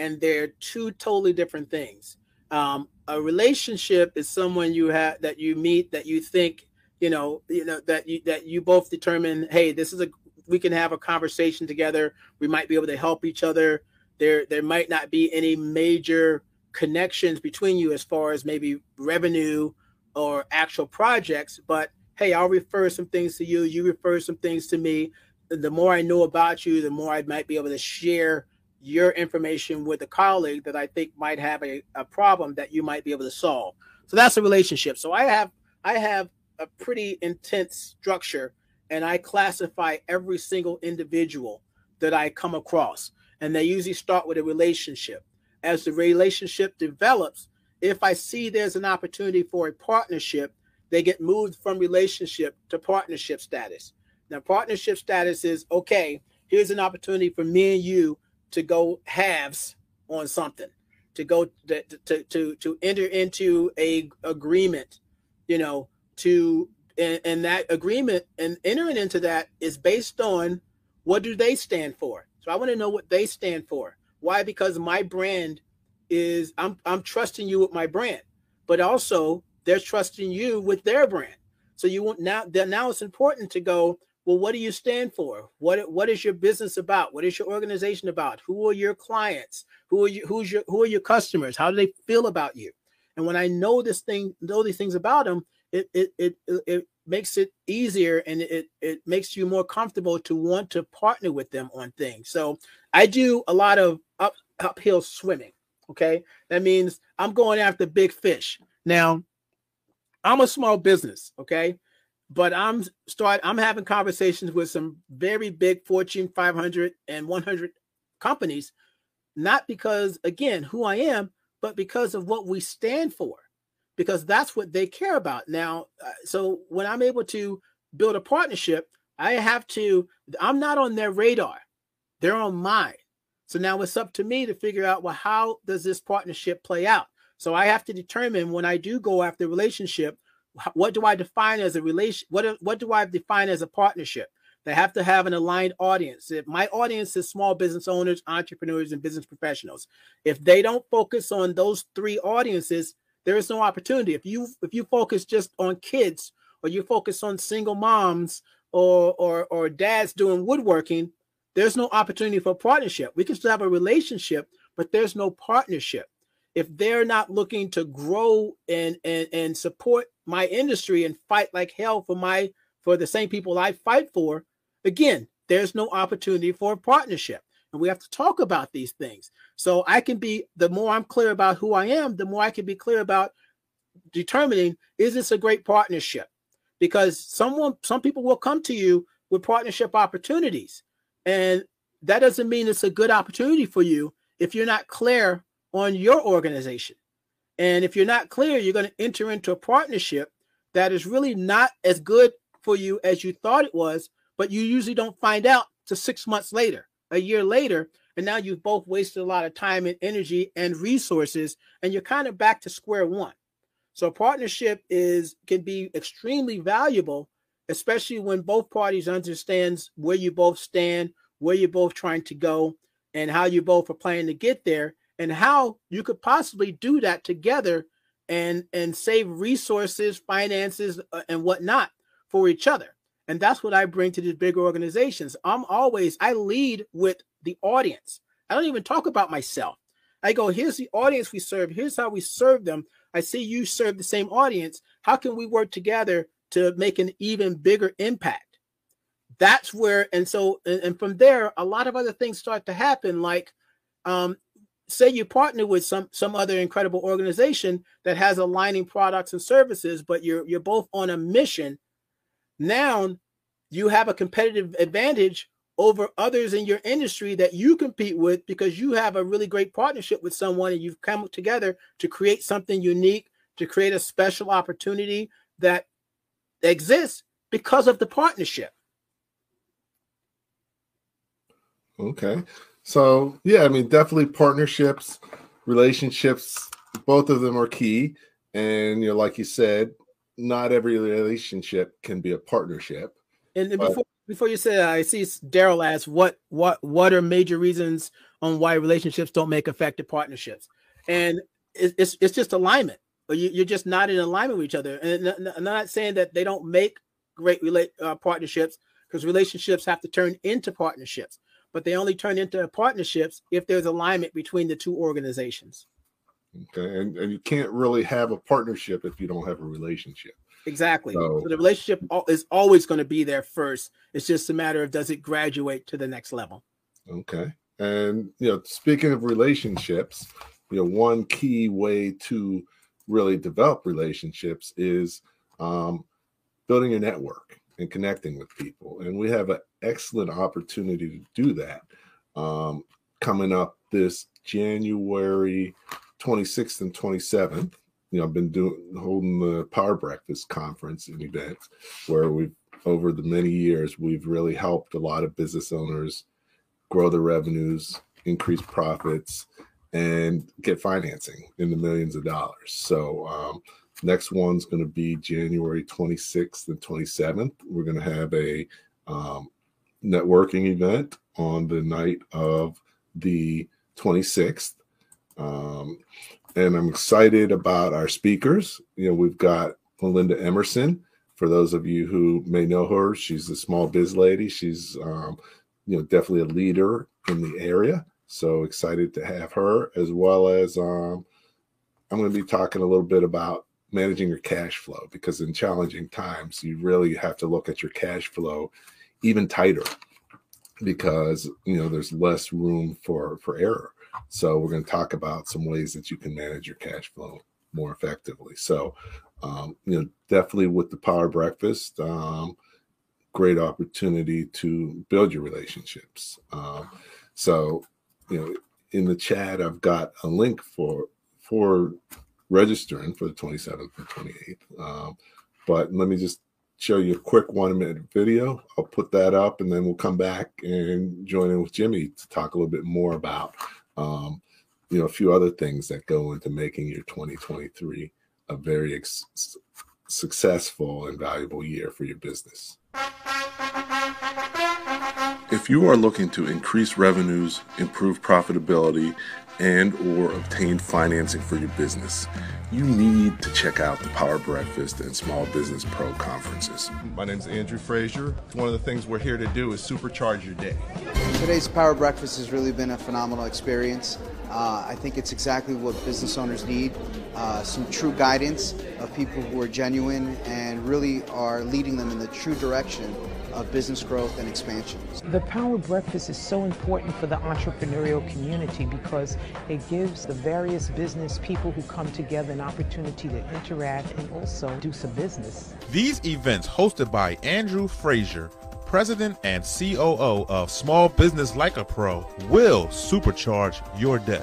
and they're two totally different things. Um, a relationship is someone you have that you meet that you think you know you know that you that you both determine hey this is a we can have a conversation together. We might be able to help each other. There there might not be any major connections between you as far as maybe revenue or actual projects but hey i'll refer some things to you. You refer some things to me. The more i know about you the more i might be able to share your information with a colleague that I think might have a, a problem that you might be able to solve. So that's a relationship. So I have I have a pretty intense structure and I classify every single individual that I come across. And they usually start with a relationship. As the relationship develops, if I see there's an opportunity for a partnership, they get moved from relationship to partnership status. Now, partnership status is okay, here's an opportunity for me and you to go halves on something, to go to to to, to enter into a agreement, you know, to and, and that agreement and entering into that is based on what do they stand for. So I want to know what they stand for. Why? Because my brand is I'm I'm trusting you with my brand, but also they're trusting you with their brand. So you want now now it's important to go, well, what do you stand for? What what is your business about? What is your organization about? Who are your clients? Who are you who's your who are your customers? How do they feel about you? And when I know this thing, know these things about them, it it it, it makes it easier and it it makes you more comfortable to want to partner with them on things. So I do a lot of up uphill swimming. Okay. That means I'm going after big fish. Now, I'm a small business, okay? But I'm start I'm having conversations with some very big Fortune 500 and 100 companies not because again who I am, but because of what we stand for. Because that's what they care about. Now, uh, so when I'm able to build a partnership, I have to I'm not on their radar. They're on mine. So now it's up to me to figure out well, how does this partnership play out? So I have to determine when I do go after relationship, what do I define as a relation? What what do I define as a partnership? They have to have an aligned audience. If my audience is small business owners, entrepreneurs, and business professionals, if they don't focus on those three audiences, there is no opportunity. If you if you focus just on kids, or you focus on single moms, or or or dads doing woodworking, there's no opportunity for partnership. We can still have a relationship, but there's no partnership. If they're not looking to grow and and and support my industry and fight like hell for my for the same people I fight for, again, there's no opportunity for a partnership. And we have to talk about these things. So I can be the more I'm clear about who I am, the more I can be clear about determining is this a great partnership? Because someone some people will come to you with partnership opportunities and that doesn't mean it's a good opportunity for you if you're not clear on your organization. And if you're not clear, you're going to enter into a partnership that is really not as good for you as you thought it was, but you usually don't find out to six months later, a year later. And now you've both wasted a lot of time and energy and resources, and you're kind of back to square one. So partnership is can be extremely valuable especially when both parties understands where you both stand, where you're both trying to go, and how you both are planning to get there, and how you could possibly do that together and and save resources, finances, uh, and whatnot for each other. And that's what I bring to these big organizations. I'm always I lead with the audience. I don't even talk about myself. I go, here's the audience we serve. Here's how we serve them. I see you serve the same audience. How can we work together to make an even bigger impact. That's where, and so, and, and from there, a lot of other things start to happen. Like, um, say you partner with some some other incredible organization that has aligning products and services, but you're you're both on a mission. Now, you have a competitive advantage over others in your industry that you compete with because you have a really great partnership with someone and you've come together to create something unique, to create a special opportunity that exists because of the partnership. Okay. So, yeah, I mean, definitely partnerships, relationships, both of them are key. And, you know, like you said, not every relationship can be a partnership. And, and but, before before you say that, I see Daryl asks what what what are major reasons on why relationships don't make effective partnerships, and it's it's just alignment you, are just not in alignment with each other. And I'm not saying that they don't make great relate uh, partnerships because relationships have to turn into partnerships, but they only turn into partnerships if there's alignment between the two organizations. Okay, and, and you can't really have a partnership if you don't have a relationship. Exactly. So, so the relationship is always going to be there first. It's just a matter of does it graduate to the next level. Okay. And you know, speaking of relationships, you know, one key way to really develop relationships is um, building a network and connecting with people. And we have an excellent opportunity to do that um, coming up this January 26th and 27th you know, I've been doing holding the Power Breakfast conference and events where we've over the many years we've really helped a lot of business owners grow their revenues, increase profits, and get financing in the millions of dollars. So um, next one's going to be January 26th and 27th. We're going to have a um, networking event on the night of the 26th. Um, and I'm excited about our speakers. You know, we've got Melinda Emerson. For those of you who may know her, she's a small biz lady. She's, um, you know, definitely a leader in the area. So excited to have her, as well as um, I'm going to be talking a little bit about managing your cash flow because in challenging times, you really have to look at your cash flow even tighter because you know there's less room for for error so we're going to talk about some ways that you can manage your cash flow more effectively. So, um, you know, definitely with the Power Breakfast, um, great opportunity to build your relationships. Um, so, you know, in the chat, I've got a link for for registering for the 27th and 28th. Um, but let me just show you a quick one minute video. I'll put that up and then we'll come back and join in with Jimmy to talk a little bit more about um, you know, a few other things that go into making your 2023 a very ex- successful and valuable year for your business. If you are looking to increase revenues, improve profitability, and or obtain financing for your business, you need to check out the Power Breakfast and Small Business Pro conferences. My name is Andrew Frazier. One of the things we're here to do is supercharge your day. Today's Power Breakfast has really been a phenomenal experience. Uh, I think it's exactly what business owners need uh, some true guidance of people who are genuine and really are leading them in the true direction of business growth and expansion. The Power Breakfast is so important for the entrepreneurial community because it gives the various business people who come together an opportunity to interact and also do some business. These events hosted by Andrew Frazier President and COO of Small Business Like a Pro, will supercharge your day.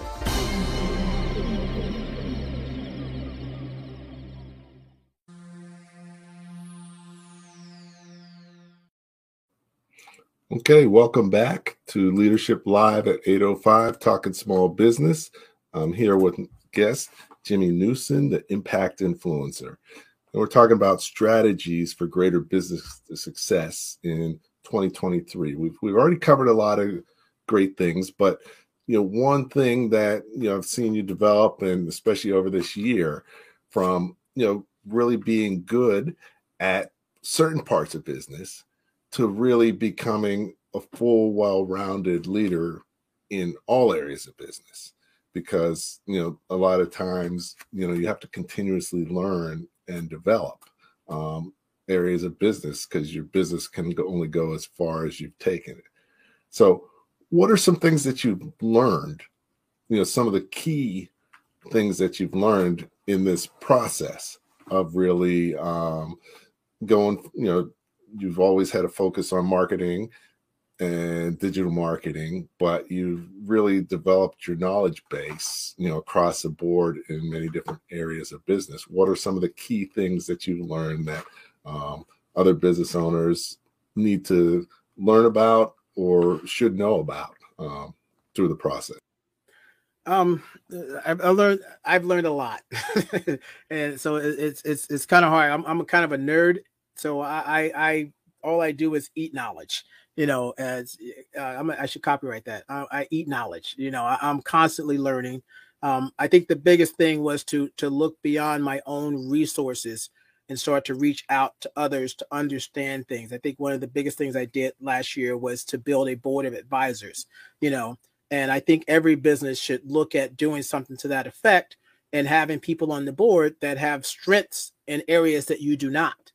Okay, welcome back to Leadership Live at 805 Talking Small Business. I'm here with guest Jimmy Newson, the Impact Influencer. And we're talking about strategies for greater business success in 2023. We've we've already covered a lot of great things, but you know, one thing that you know I've seen you develop, and especially over this year, from you know really being good at certain parts of business to really becoming a full, well-rounded leader in all areas of business. Because you know, a lot of times, you know, you have to continuously learn and develop um, areas of business because your business can go, only go as far as you've taken it. So, what are some things that you've learned? You know, some of the key things that you've learned in this process of really um, going. You know, you've always had a focus on marketing and digital marketing, but you've really developed your knowledge base, you know, across the board in many different areas of business. What are some of the key things that you learned that um, other business owners need to learn about or should know about um, through the process? Um, I've, I've learned I've learned a lot, and so it's it's it's kind of hard. I'm I'm kind of a nerd, so I I, I all I do is eat knowledge you know, as uh, I should copyright that. I, I eat knowledge. You know, I, am constantly learning. Um, I think the biggest thing was to to look beyond my own resources and start to reach out to others to understand things. I think one of the biggest things I did last year was to build a board of advisors. You know, and I think every business should look at doing something to that effect and having people on the board that have strengths in areas that you do not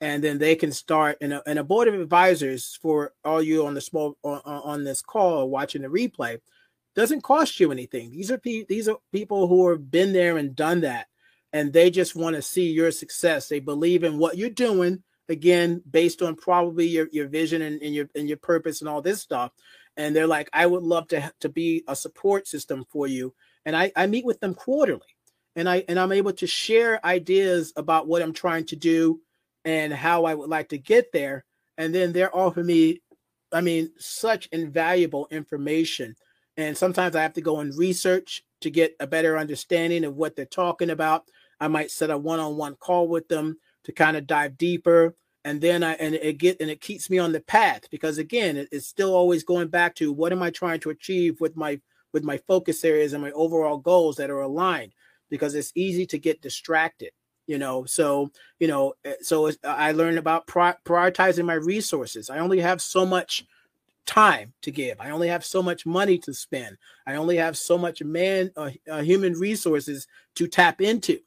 and then they can start and a, and a board of advisors for all you on the small on, on this call watching the replay doesn't cost you anything. These are pe- these are people who have been there and done that and they just want to see your success. They believe in what you're doing again based on probably your, your vision and, and your and your purpose and all this stuff and they're like i would love to to be a support system for you and i i meet with them quarterly and I and I'm able to share ideas about what I'm trying to do and how I would like to get there. And then they're offering me, I mean, such invaluable information. And sometimes I have to go and research to get a better understanding of what they're talking about. I might set a one-on-one call with them to kind of dive deeper. And then I and it get and it keeps me on the path because again, it, it's still always going back to what am I trying to achieve with my with my focus areas and my overall goals that are aligned because it's easy to get distracted you know so you know eh, so i learned about prioritizing my resources. I only have so much time to give. I only have so much money to spend. I only have so much man uh, uh, human resources to tap into.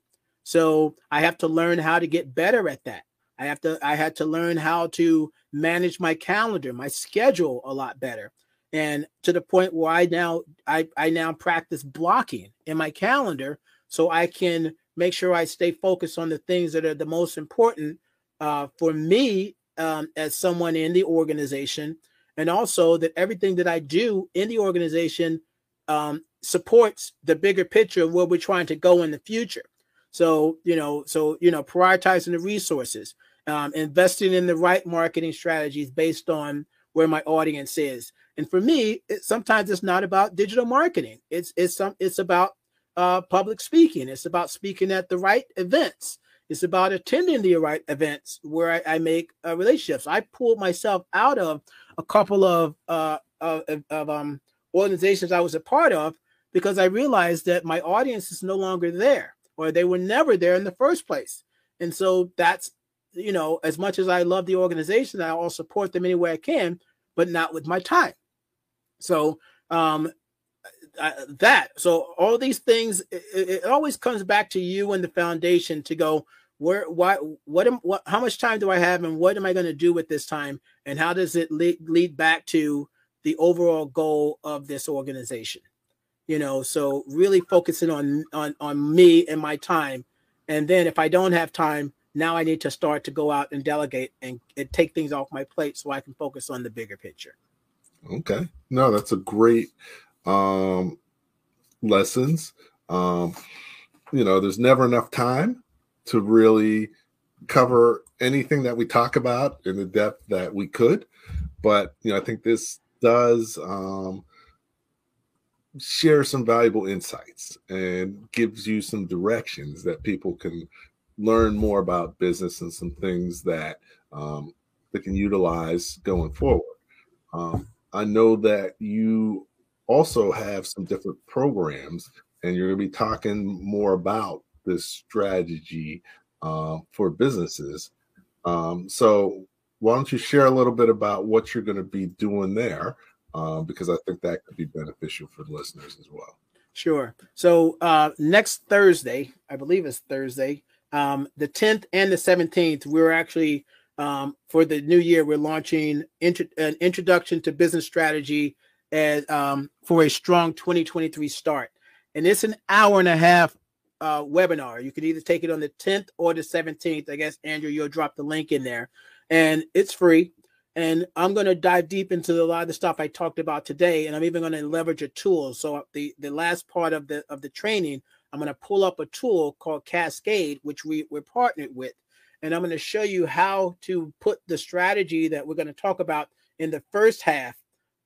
So i have to learn how to get better at that. I have to i had to learn how to manage my calendar my schedule a lot better. And to the point where i now i i now practice blocking in my calendar so I can make sure I stay focused on the things that are the most important uh, for me um, as someone in the organization, and also that everything that I do in the organization um, supports the bigger picture of where we're trying to go in the future. So you know, so you know, prioritizing the resources, um, investing in the right marketing strategies based on where my audience is. And for me, it, sometimes it's not about digital marketing. It's it's some it's about uh, public speaking. It's about speaking at the right events. It's about attending the right events where I, I make uh, relationships. I pulled myself out of a couple of, uh, of, of um, organizations I was a part of because I realized that my audience is no longer there or they were never there in the first place. And so that's, you know, as much as I love the organization, I will support them any way I can, but not with my time. So um, that. So all these things, it, it, always comes back to you and the foundation to go where, why, what am, what, how much time do I have, and what am I going to do with this time, and how does it lead, lead back to the overall goal of this organization? You know, so really focusing on on on me and my time, and then if I don't have time, now I need to start to go out and delegate and, and take things off my plate so I can focus on the bigger picture. Okay, no, that's a great um, lessons. Um, you know, there's never enough time to really cover anything that we talk about in the depth that we could. But, you know, I think this does um, share some valuable insights and gives you some directions that people can learn more about business and some things that um, they can utilize going forward. Um, I know that you also have some different programs, and you're going to be talking more about this strategy uh, for businesses. Um, so, why don't you share a little bit about what you're going to be doing there? Uh, because I think that could be beneficial for the listeners as well. Sure. So, uh, next Thursday, I believe it's Thursday, um, the 10th and the 17th, we're actually um, for the new year, we're launching an introduction to business strategy as um, for a strong 2023 start. And it's an hour and a half uh, webinar. You can either take it on the 10th or the 17th. I guess Andrew, you'll drop the link in there, and it's free. And I'm going to dive deep into a lot of the stuff I talked about today, and I'm even going to leverage a tool. So the the last part of the of the training, I'm going to pull up a tool called Cascade, which we we're partnered with, and I'm going to show you how to put the strategy that we're going to talk about in the first half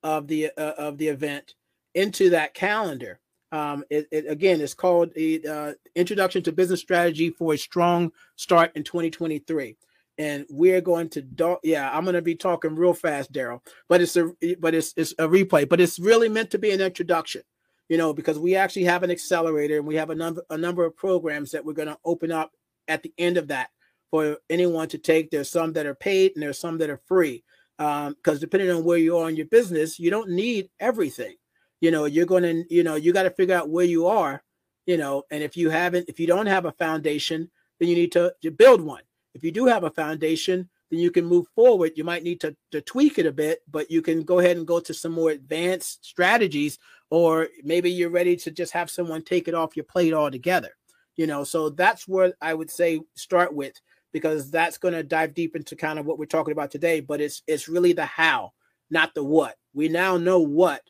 of the uh, of the event into that calendar. Um, it, it, again, it's called uh, Introduction to Business Strategy for a Strong Start in 2023. And we're going to, do- yeah, I'm going to be talking real fast, Daryl. But it's a, but it's it's a replay. But it's really meant to be an introduction, you know, because we actually have an accelerator and we have a number a number of programs that we're going to open up at the end of that for anyone to take. There's some that are paid and there's some that are free because um, depending on where you are in your business, you don't need everything. You know, you're going to, you know, you got to figure out where you are, you know, and if you haven't, if you don't have a foundation, then you need to, to build one. If you do have a foundation, then you can move forward. You might need to, to tweak it a bit, but you can go ahead and go to some more advanced strategies, or maybe you're ready to just have someone take it off your plate altogether. You know, so that's where I would say start with because that's going to dive deep into kind of what we're talking about today. But it's it's really the how, not the what. We now know what.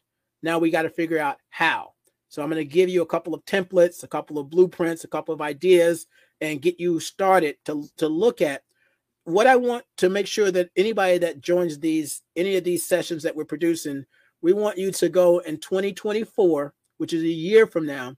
Now we got to figure out how. So I'm going to give you a couple of templates, a couple of blueprints, a couple of ideas, and get you started to, to look at what I want to make sure that anybody that joins these any of these sessions that we're producing, we want you to go in 2024, which is a year from now.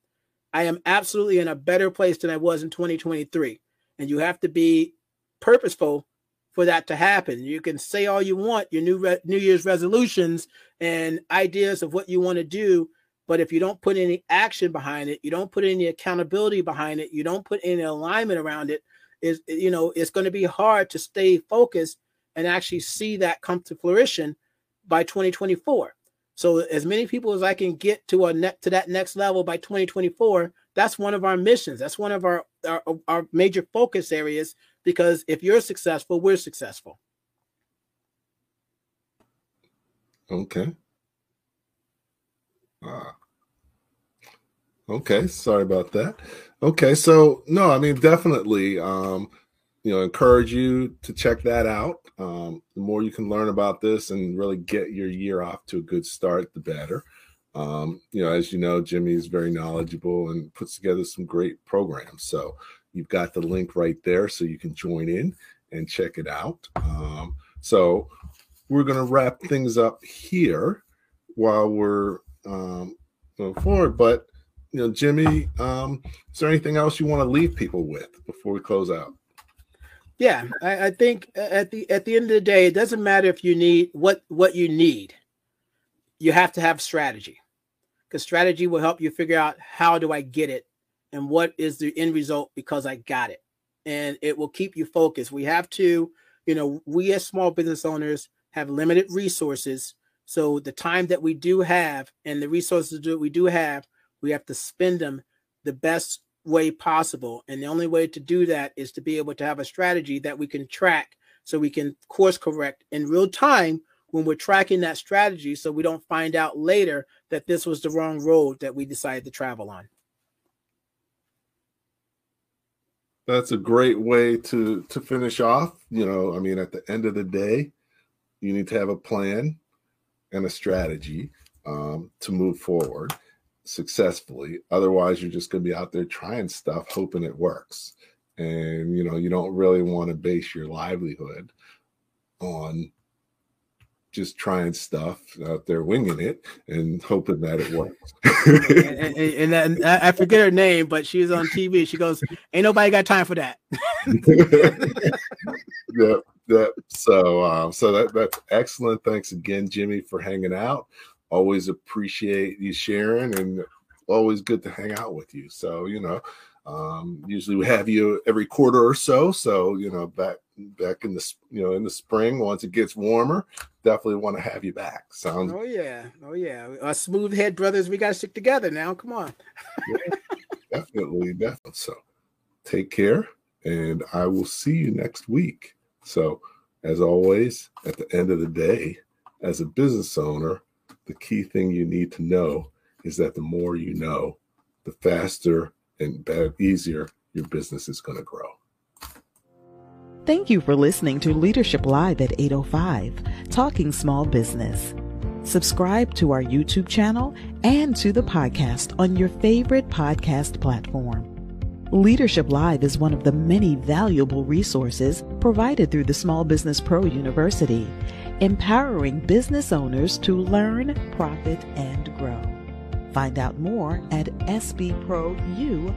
I am absolutely in a better place than I was in 2023. And you have to be purposeful for that to happen. You can say all you want, your new re- New Year's resolutions and ideas of what you want to do, but if you don't put any action behind it, you don't put any accountability behind it, you don't put any alignment around it, is you know it's going to be hard to stay focused and actually see that come to fruition by 2024 so as many people as i can get to a net to that next level by 2024 that's one of our missions that's one of our, our our major focus areas because if you're successful we're successful okay ah. okay sorry about that Okay, so no, I mean definitely, um, you know, encourage you to check that out. Um, the more you can learn about this and really get your year off to a good start, the better. Um, you know, as you know, Jimmy is very knowledgeable and puts together some great programs. So you've got the link right there, so you can join in and check it out. Um, so we're going to wrap things up here while we're um, going forward, but you know, Jimmy, um, is there anything else you want to leave people with before we close out? Yeah, I, I, think at the at the end of the day, it doesn't matter if you need what what you need. You have to have strategy, because strategy will help you figure out how do I get it, and what is the end result because I got it, and it will keep you focused. We have to, you know, we as small business owners have limited resources, so the time that we do have and the resources that we do have we have to spend them the best way possible. And the only way to do that is to be able to have a strategy that we can track so we can course correct in real time when we're tracking that strategy so we don't find out later that this was the wrong road that we decided to travel on. That's a great way to to finish off. You know, I mean, at the end of the day, you need to have a plan and a strategy um, to move forward successfully. Otherwise, you're just going to be out there trying stuff, hoping it works. And you know, you don't really want to base your livelihood on just trying stuff out there, winging it, and hoping that it works. and, and, and, I forget her name, but she was on TV. She goes, "Ain't nobody got time for that." yep, yep. So, uh, so that that's excellent. Thanks again, Jimmy, for hanging out always appreciate you sharing and always good to hang out with you. So, you know, um, usually we have you every quarter or so. So, you know, back back in the you know in the spring once it gets warmer, definitely want to have you back. Sounds. Oh yeah, oh yeah. Us smooth head brothers, we got to stick together now. Come on. yeah, definitely, definitely. So, take care, and I will see you next week. So, as always, at the end of the day, as a business owner the key thing you need to know is that the more you know, the faster and better, easier your business is going to grow. Thank you for listening to Leadership Live at 805, Talking Small Business. Subscribe to our YouTube channel and to the podcast on your favorite podcast platform. Leadership Live is one of the many valuable resources provided through the Small Business Pro University empowering business owners to learn, profit, and grow. Find out more at SBProU.com.